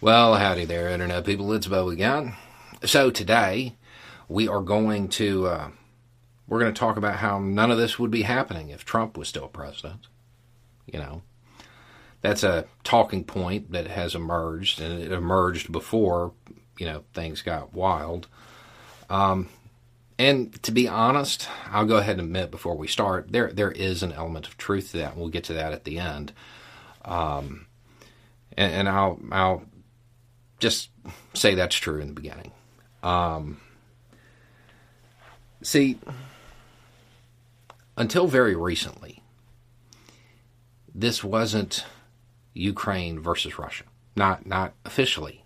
Well, howdy there, Internet people. It's Bo again. So today we are going to uh, we're going to talk about how none of this would be happening if Trump was still president. You know, that's a talking point that has emerged, and it emerged before you know things got wild. Um, and to be honest, I'll go ahead and admit before we start, there there is an element of truth to that. And we'll get to that at the end. Um, and, and I'll I'll just say that's true in the beginning. Um, see, until very recently, this wasn't Ukraine versus Russia. Not not officially.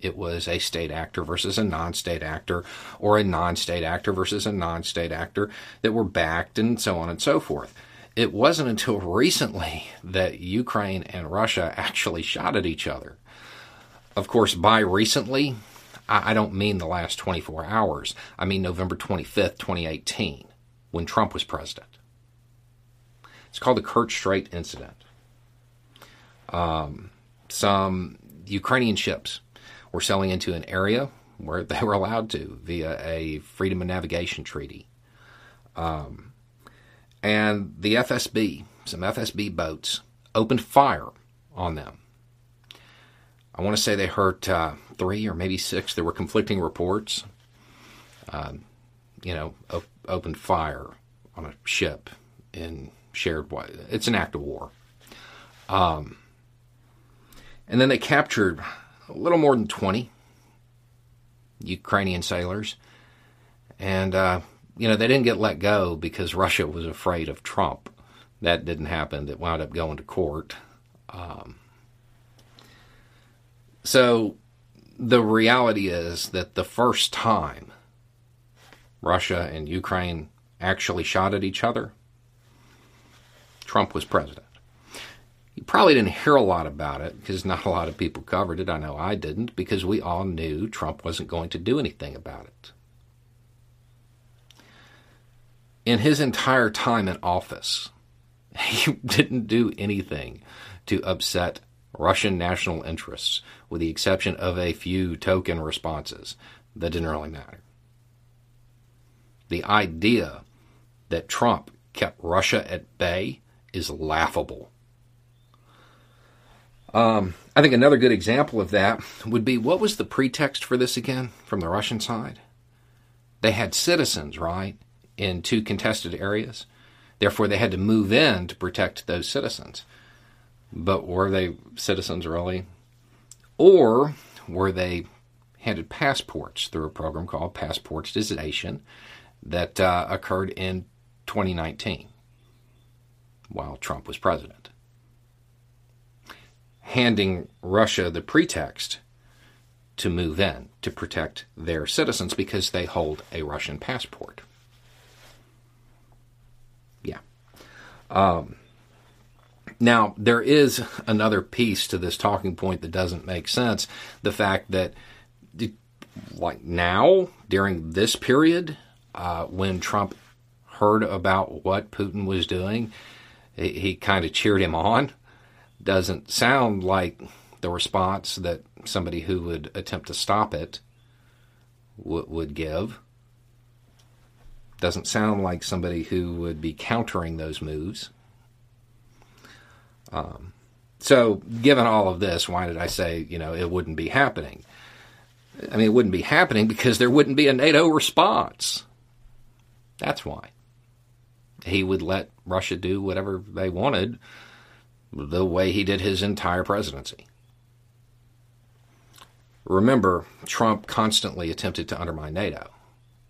It was a state actor versus a non-state actor, or a non-state actor versus a non-state actor that were backed, and so on and so forth. It wasn't until recently that Ukraine and Russia actually shot at each other. Of course, by recently, I don't mean the last 24 hours. I mean November 25th, 2018, when Trump was president. It's called the Kerch Strait incident. Um, some Ukrainian ships were sailing into an area where they were allowed to via a freedom of navigation treaty. Um, and the FSB, some FSB boats, opened fire on them. I want to say they hurt uh, three or maybe six. There were conflicting reports. Um, you know, op- opened fire on a ship in shared. It's an act of war. Um, and then they captured a little more than 20 Ukrainian sailors. And, uh, you know, they didn't get let go because Russia was afraid of Trump. That didn't happen. It wound up going to court. Um, so the reality is that the first time Russia and Ukraine actually shot at each other, Trump was president. You probably didn't hear a lot about it because not a lot of people covered it. I know I didn't because we all knew Trump wasn't going to do anything about it. In his entire time in office, he didn't do anything to upset Russian national interests, with the exception of a few token responses that didn't really matter. The idea that Trump kept Russia at bay is laughable. Um, I think another good example of that would be what was the pretext for this again from the Russian side? They had citizens, right, in two contested areas. Therefore, they had to move in to protect those citizens. But were they citizens really? Or were they handed passports through a program called Passports Passportization that uh, occurred in 2019 while Trump was president? Handing Russia the pretext to move in to protect their citizens because they hold a Russian passport. Yeah. Um, now, there is another piece to this talking point that doesn't make sense. The fact that, like now, during this period, uh, when Trump heard about what Putin was doing, he, he kind of cheered him on. Doesn't sound like the response that somebody who would attempt to stop it w- would give. Doesn't sound like somebody who would be countering those moves. Um, so, given all of this, why did I say, you know, it wouldn't be happening? I mean, it wouldn't be happening because there wouldn't be a NATO response. That's why. He would let Russia do whatever they wanted the way he did his entire presidency. Remember, Trump constantly attempted to undermine NATO.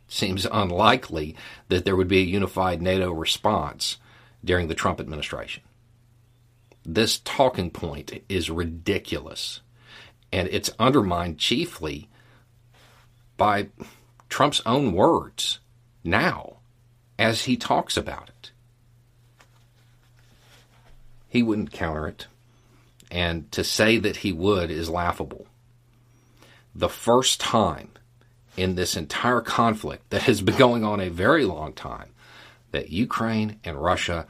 Seems unlikely that there would be a unified NATO response during the Trump administration this talking point is ridiculous. And it's undermined chiefly by Trump's own words now as he talks about it. He wouldn't counter it. And to say that he would is laughable. The first time in this entire conflict that has been going on a very long time that Ukraine and Russia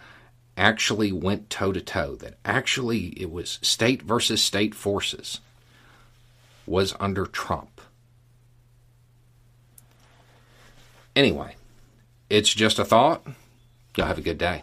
actually went toe to toe, that actually it was state versus state forces, was under Trump. Anyway, it's just a thought. Y'all have a good day.